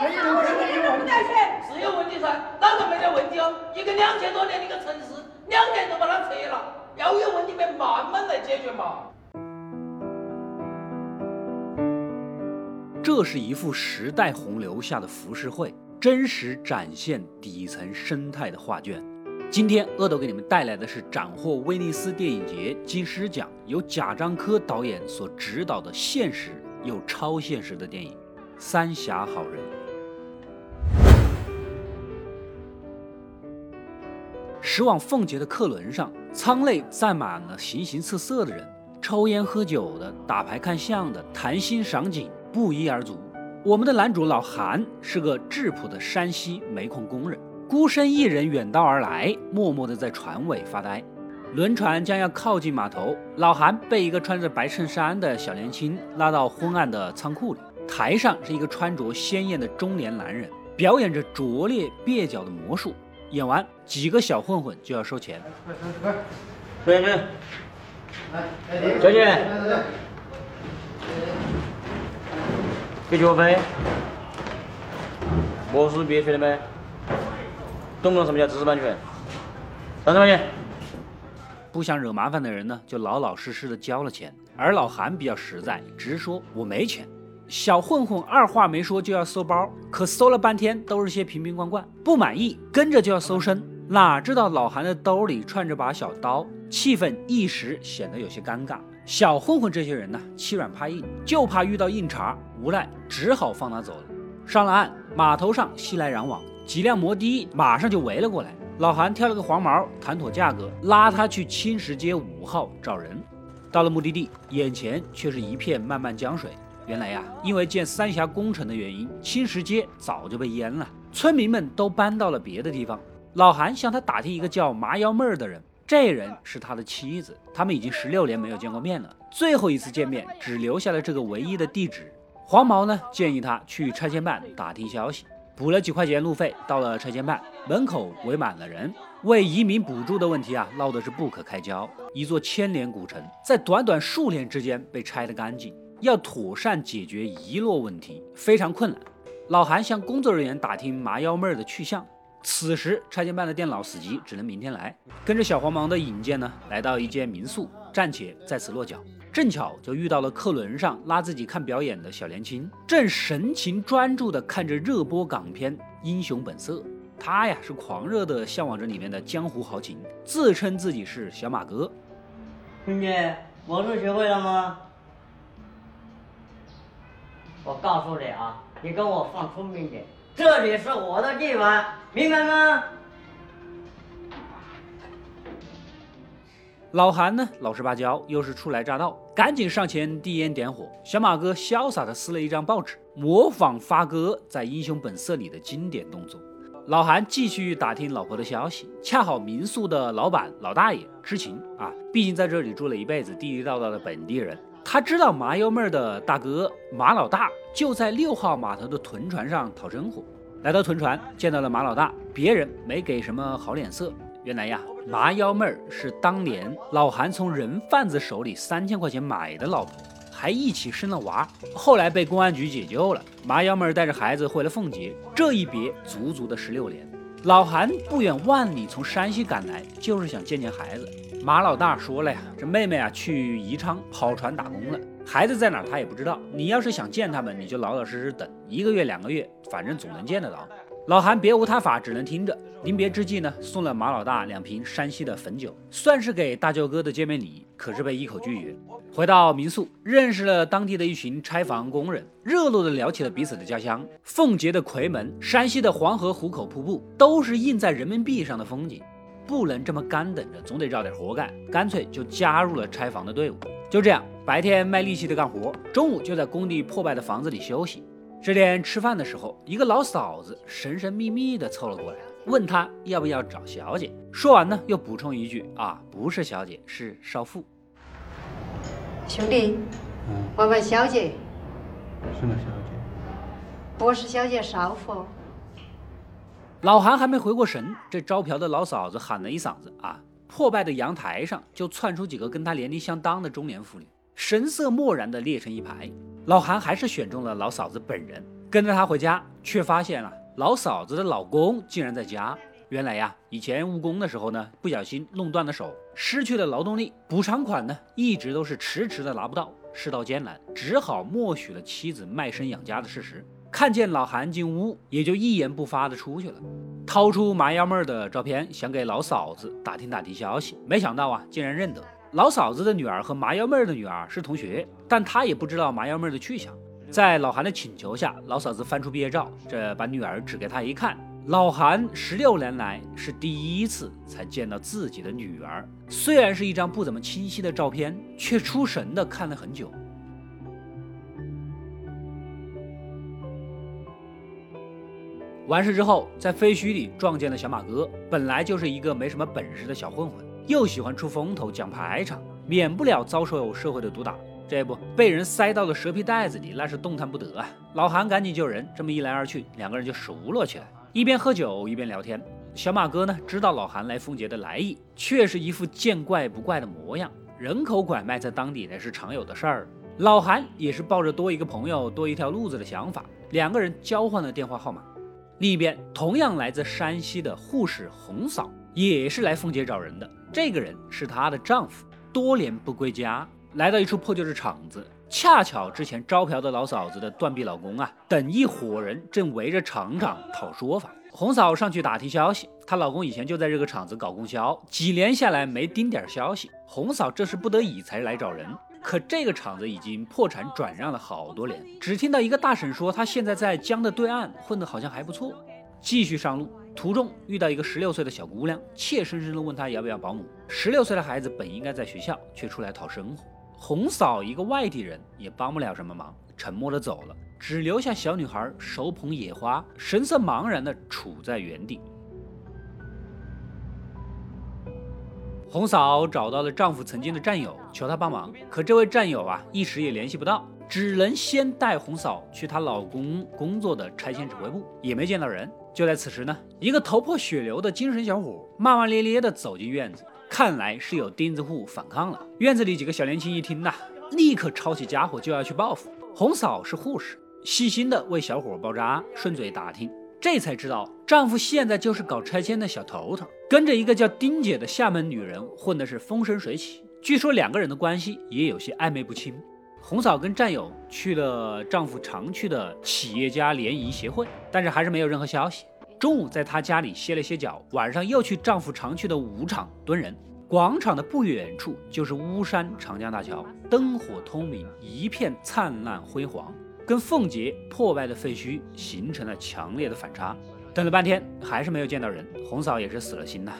这种肯定有问题。是有问题噻，哪个没得问题哦？一个两千多年的一个城市，两年都把它拆了，要有问题得慢慢来解决嘛。这是一幅时代洪流下的浮世绘，真实展现底层生态的画卷。今天恶斗给你们带来的是斩获威尼斯电影节金狮奖，由贾樟柯导演所执导的现实又超现实的电影《三峡好人》。驶往奉节的客轮上，舱内站满了形形色色的人，抽烟喝酒的，打牌看相的，谈心赏景，不一而足。我们的男主老韩是个质朴的山西煤矿工人，孤身一人远道而来，默默地在船尾发呆。轮船将要靠近码头，老韩被一个穿着白衬衫的小年轻拉到昏暗的仓库里。台上是一个穿着鲜艳的中年男人，表演着拙劣蹩脚的魔术。演完，几个小混混就要收钱。出去，出去，来，小姐来来来，给学费。魔术别学的没？懂不懂什么叫知识版权？三十块钱。不想惹麻烦的人呢，就老老实实的交了钱。而老韩比较实在，直说我没钱。小混混二话没说就要搜包，可搜了半天都是些瓶瓶罐罐，不满意跟着就要搜身。哪知道老韩的兜里串着把小刀，气氛一时显得有些尴尬。小混混这些人呢，欺软怕硬，就怕遇到硬茬，无奈只好放他走了。上了岸，码头上熙来攘往，几辆摩的马上就围了过来。老韩挑了个黄毛，谈妥价格，拉他去青石街五号找人。到了目的地，眼前却是一片漫漫江水。原来呀，因为建三峡工程的原因，青石街早就被淹了，村民们都搬到了别的地方。老韩向他打听一个叫麻幺妹儿的人，这人是他的妻子，他们已经十六年没有见过面了，最后一次见面只留下了这个唯一的地址。黄毛呢建议他去拆迁办打听消息，补了几块钱路费，到了拆迁办门口围满了人，为移民补助的问题啊闹得是不可开交。一座千年古城在短短数年之间被拆得干净。要妥善解决遗落问题非常困难。老韩向工作人员打听麻幺妹儿的去向。此时拆迁办的电脑死机，只能明天来。跟着小黄毛的引荐呢，来到一间民宿，暂且在此落脚。正巧就遇到了客轮上拉自己看表演的小年轻，正神情专注地看着热播港片《英雄本色》。他呀是狂热地向往着里面的江湖豪情，自称自己是小马哥。兄弟，魔术学会了吗？我告诉你啊，你跟我放聪明点，这里是我的地盘，明白吗？老韩呢，老实巴交，又是初来乍到，赶紧上前递烟点火。小马哥潇洒的撕了一张报纸，模仿发哥在《英雄本色》里的经典动作。老韩继续打听老婆的消息，恰好民宿的老板老大爷知情啊，毕竟在这里住了一辈子，地地道道的本地人。他知道麻油妹儿的大哥马老大就在六号码头的屯船上讨生活，来到屯船见到了马老大，别人没给什么好脸色。原来呀，麻幺妹儿是当年老韩从人贩子手里三千块钱买的老婆，还一起生了娃，后来被公安局解救了。麻幺妹儿带着孩子回了奉节，这一别足足的十六年。老韩不远万里从山西赶来，就是想见见孩子。马老大说了呀，这妹妹啊去宜昌跑船打工了，孩子在哪他也不知道。你要是想见他们，你就老老实实等一个月两个月，反正总能见得到。老韩别无他法，只能听着。临别之际呢，送了马老大两瓶山西的汾酒，算是给大舅哥的见面礼，可是被一口拒绝。回到民宿，认识了当地的一群拆房工人，热络的聊起了彼此的家乡。奉节的夔门，山西的黄河壶口瀑布，都是印在人民币上的风景。不能这么干等着，总得找点活干，干脆就加入了拆房的队伍。就这样，白天卖力气的干活，中午就在工地破败的房子里休息。这天吃饭的时候，一个老嫂子神神秘秘的凑了过来，问他要不要找小姐。说完呢，又补充一句：“啊，不是小姐，是少妇。”兄弟，嗯，问问小姐，什么小姐？不是小姐少妇。老韩还没回过神，这招嫖的老嫂子喊了一嗓子：“啊！”破败的阳台上就窜出几个跟他年龄相当的中年妇女，神色漠然地列成一排。老韩还是选中了老嫂子本人，跟着他回家，却发现了老嫂子的老公竟然在家。原来呀，以前务工的时候呢，不小心弄断了手，失去了劳动力，补偿款呢一直都是迟迟的拿不到，世道艰难，只好默许了妻子卖身养家的事实。看见老韩进屋，也就一言不发的出去了，掏出麻幺妹儿的照片，想给老嫂子打听打听消息，没想到啊，竟然认得老嫂子的女儿和麻幺妹儿的女儿是同学，但他也不知道麻幺妹儿的去向。在老韩的请求下，老嫂子翻出毕业照，这把女儿指给他一看。老韩十六年来是第一次才见到自己的女儿，虽然是一张不怎么清晰的照片，却出神的看了很久。完事之后，在废墟里撞见了小马哥，本来就是一个没什么本事的小混混，又喜欢出风头、讲排场，免不了遭受社会的毒打。这不被人塞到了蛇皮袋子里，那是动弹不得啊！老韩赶紧救人，这么一来二去，两个人就熟络起来。一边喝酒一边聊天，小马哥呢知道老韩来凤节的来意，却是一副见怪不怪的模样。人口拐卖在当地那是常有的事儿。老韩也是抱着多一个朋友多一条路子的想法，两个人交换了电话号码。另一边，同样来自山西的护士红嫂也是来凤节找人的。这个人是她的丈夫，多年不归家，来到一处破旧的厂子。恰巧之前招嫖的老嫂子的断臂老公啊，等一伙人正围着厂长讨说法。红嫂上去打听消息，她老公以前就在这个厂子搞供销，几年下来没丁点消息。红嫂这是不得已才来找人，可这个厂子已经破产转让了好多年。只听到一个大婶说，她现在在江的对岸混得好像还不错。继续上路，途中遇到一个十六岁的小姑娘，怯生生地问她要不要保姆。十六岁的孩子本应该在学校，却出来讨生活。红嫂一个外地人也帮不了什么忙，沉默的走了，只留下小女孩手捧野花，神色茫然的杵在原地。红嫂找到了丈夫曾经的战友，求他帮忙，可这位战友啊一时也联系不到，只能先带红嫂去她老公工作的拆迁指挥部，也没见到人。就在此时呢，一个头破血流的精神小伙骂骂咧咧的走进院子。看来是有钉子户反抗了。院子里几个小年轻一听呐，立刻抄起家伙就要去报复。红嫂是护士，细心的为小伙包扎，顺嘴打听，这才知道丈夫现在就是搞拆迁的小头头，跟着一个叫丁姐的厦门女人混的是风生水起。据说两个人的关系也有些暧昧不清。红嫂跟战友去了丈夫常去的企业家联谊协会，但是还是没有任何消息。中午在她家里歇了歇脚，晚上又去丈夫常去的舞场蹲人。广场的不远处就是巫山长江大桥，灯火通明，一片灿烂辉煌，跟凤节破败的废墟形成了强烈的反差。等了半天还是没有见到人，红嫂也是死了心呐。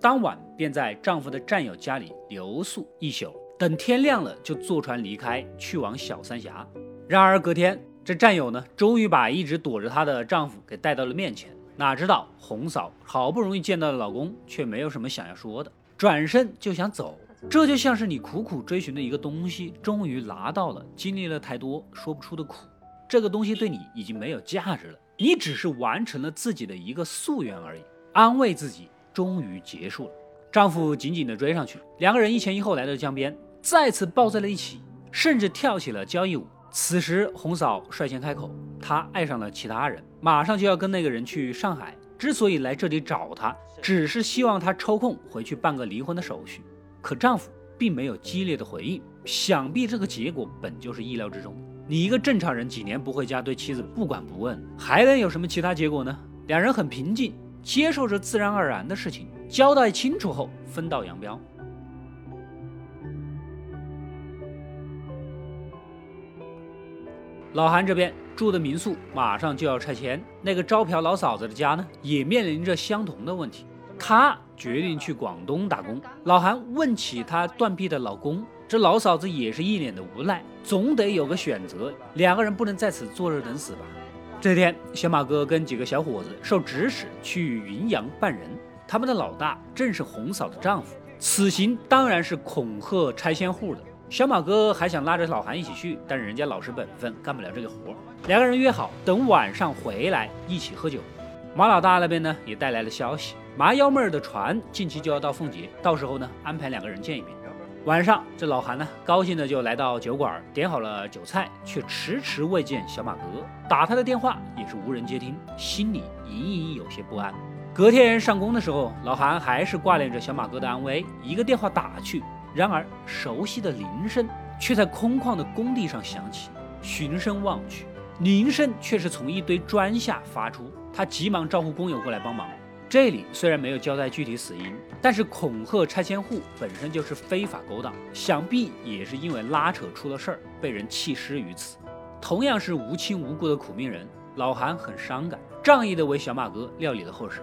当晚便在丈夫的战友家里留宿一宿，等天亮了就坐船离开，去往小三峡。然而隔天，这战友呢，终于把一直躲着她的丈夫给带到了面前。哪知道红嫂好不容易见到了老公，却没有什么想要说的，转身就想走。这就像是你苦苦追寻的一个东西，终于拿到了，经历了太多说不出的苦，这个东西对你已经没有价值了，你只是完成了自己的一个夙愿而已，安慰自己，终于结束了。丈夫紧紧地追上去，两个人一前一后来到江边，再次抱在了一起，甚至跳起了交谊舞。此时，红嫂率先开口，她爱上了其他人，马上就要跟那个人去上海。之所以来这里找他，只是希望他抽空回去办个离婚的手续。可丈夫并没有激烈的回应，想必这个结果本就是意料之中。你一个正常人，几年不回家，对妻子不管不问，还能有什么其他结果呢？两人很平静，接受着自然而然的事情，交代清楚后分道扬镳。老韩这边住的民宿马上就要拆迁，那个招嫖老嫂子的家呢，也面临着相同的问题。他决定去广东打工。老韩问起他断臂的老公，这老嫂子也是一脸的无奈，总得有个选择，两个人不能在此坐着等死吧？这天，小马哥跟几个小伙子受指使去云阳办人，他们的老大正是红嫂的丈夫，此行当然是恐吓拆迁户的。小马哥还想拉着老韩一起去，但是人家老实本分，干不了这个活。两个人约好等晚上回来一起喝酒。马老大那边呢也带来了消息，麻幺妹儿的船近期就要到奉节，到时候呢安排两个人见一面。晚上，这老韩呢，高兴的就来到酒馆，点好了酒菜，却迟迟未见小马哥。打他的电话也是无人接听，心里隐隐有些不安。隔天上工的时候，老韩还是挂念着小马哥的安危，一个电话打去，然而熟悉的铃声却在空旷的工地上响起。循声望去，铃声却是从一堆砖下发出。他急忙招呼工友过来帮忙。这里虽然没有交代具体死因，但是恐吓拆迁户本身就是非法勾当，想必也是因为拉扯出了事儿，被人弃尸于此。同样是无亲无故的苦命人，老韩很伤感，仗义的为小马哥料理了后事。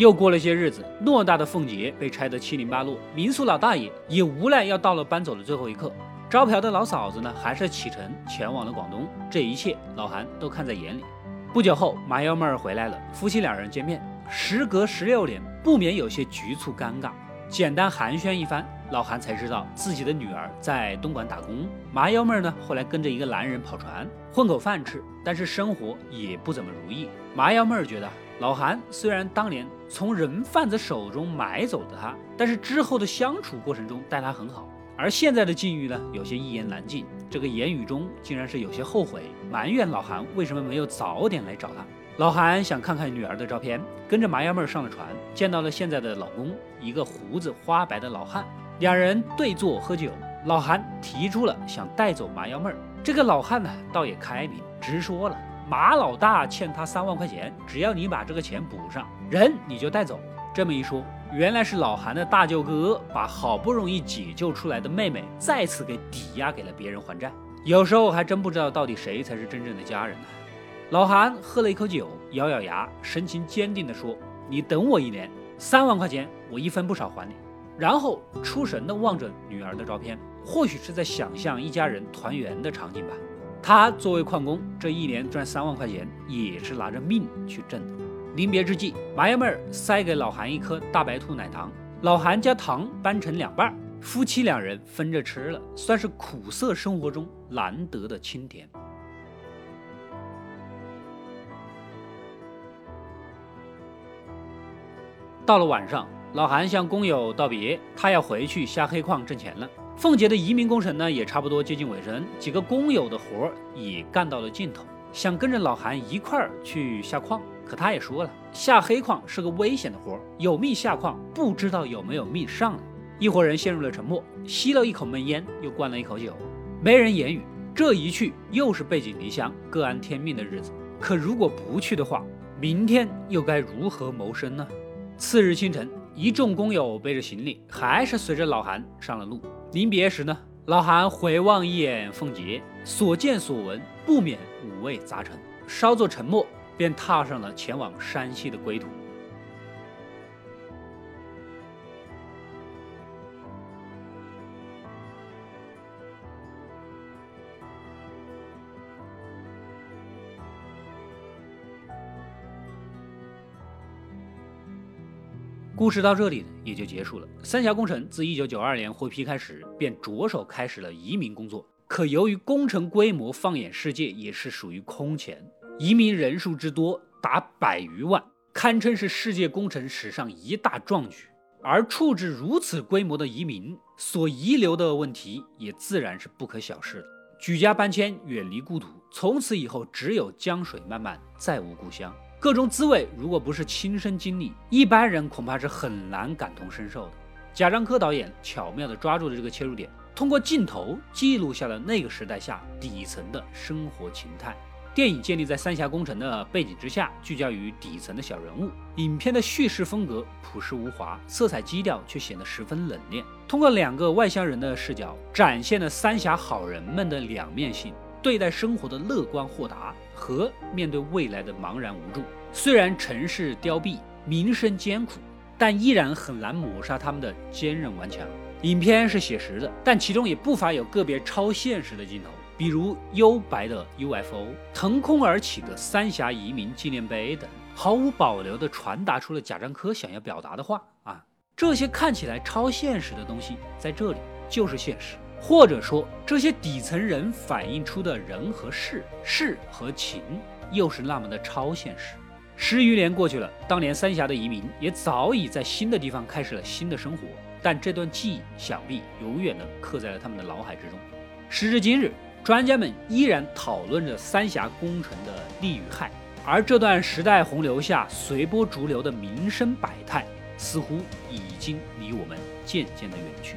又过了些日子，偌大的凤节被拆得七零八落，民宿老大爷也无奈要到了搬走的最后一刻。招嫖的老嫂子呢，还是启程前往了广东。这一切，老韩都看在眼里。不久后，麻幺妹儿回来了，夫妻两人见面，时隔十六年，不免有些局促尴尬。简单寒暄一番，老韩才知道自己的女儿在东莞打工。麻幺妹儿呢，后来跟着一个男人跑船，混口饭吃，但是生活也不怎么如意。麻幺妹儿觉得。老韩虽然当年从人贩子手中买走的他，但是之后的相处过程中待他很好，而现在的境遇呢，有些一言难尽。这个言语中竟然是有些后悔，埋怨老韩为什么没有早点来找他。老韩想看看女儿的照片，跟着麻幺妹上了船，见到了现在的老公，一个胡子花白的老汉，两人对坐喝酒。老韩提出了想带走麻幺妹，这个老汉呢，倒也开明，直说了。马老大欠他三万块钱，只要你把这个钱补上，人你就带走。这么一说，原来是老韩的大舅哥把好不容易解救出来的妹妹再次给抵押给了别人还债。有时候还真不知道到底谁才是真正的家人呢。老韩喝了一口酒，咬咬牙，神情坚定地说：“你等我一年，三万块钱我一分不少还你。”然后出神地望着女儿的照片，或许是在想象一家人团圆的场景吧。他作为矿工，这一年赚三万块钱，也是拿着命去挣的。临别之际，麻幺妹儿塞给老韩一颗大白兔奶糖，老韩将糖掰成两半，夫妻两人分着吃了，算是苦涩生活中难得的清甜。到了晚上，老韩向工友道别，他要回去下黑矿挣钱了。凤姐的移民工程呢，也差不多接近尾声，几个工友的活儿也干到了尽头，想跟着老韩一块儿去下矿。可他也说了，下黑矿是个危险的活儿，有命下矿，不知道有没有命上来。一伙人陷入了沉默，吸了一口闷烟，又灌了一口酒，没人言语。这一去，又是背井离乡、各安天命的日子。可如果不去的话，明天又该如何谋生呢？次日清晨，一众工友背着行李，还是随着老韩上了路。临别时呢，老韩回望一眼凤杰，所见所闻不免五味杂陈，稍作沉默，便踏上了前往山西的归途。故事到这里，也就结束了。三峡工程自一九九二年获批开始，便着手开始了移民工作。可由于工程规模放眼世界也是属于空前，移民人数之多达百余万，堪称是世界工程史上一大壮举。而处置如此规模的移民，所遗留的问题也自然是不可小视的。举家搬迁，远离故土，从此以后只有江水漫漫，再无故乡。各种滋味，如果不是亲身经历，一般人恐怕是很难感同身受的。贾樟柯导演巧妙地抓住了这个切入点，通过镜头记录下了那个时代下底层的生活情态。电影建立在三峡工程的背景之下，聚焦于底层的小人物。影片的叙事风格朴实无华，色彩基调却显得十分冷冽。通过两个外乡人的视角，展现了三峡好人们的两面性。对待生活的乐观豁达和面对未来的茫然无助，虽然城市凋敝，民生艰苦，但依然很难抹杀他们的坚韧顽强。影片是写实的，但其中也不乏有个别超现实的镜头，比如幽白的 UFO、腾空而起的三峡移民纪念碑等，毫无保留地传达出了贾樟柯想要表达的话啊！这些看起来超现实的东西，在这里就是现实。或者说这些底层人反映出的人和事、事和情，又是那么的超现实。十余年过去了，当年三峡的移民也早已在新的地方开始了新的生活，但这段记忆想必永远的刻在了他们的脑海之中。时至今日，专家们依然讨论着三峡工程的利与害，而这段时代洪流下随波逐流的民生百态，似乎已经离我们渐渐的远去。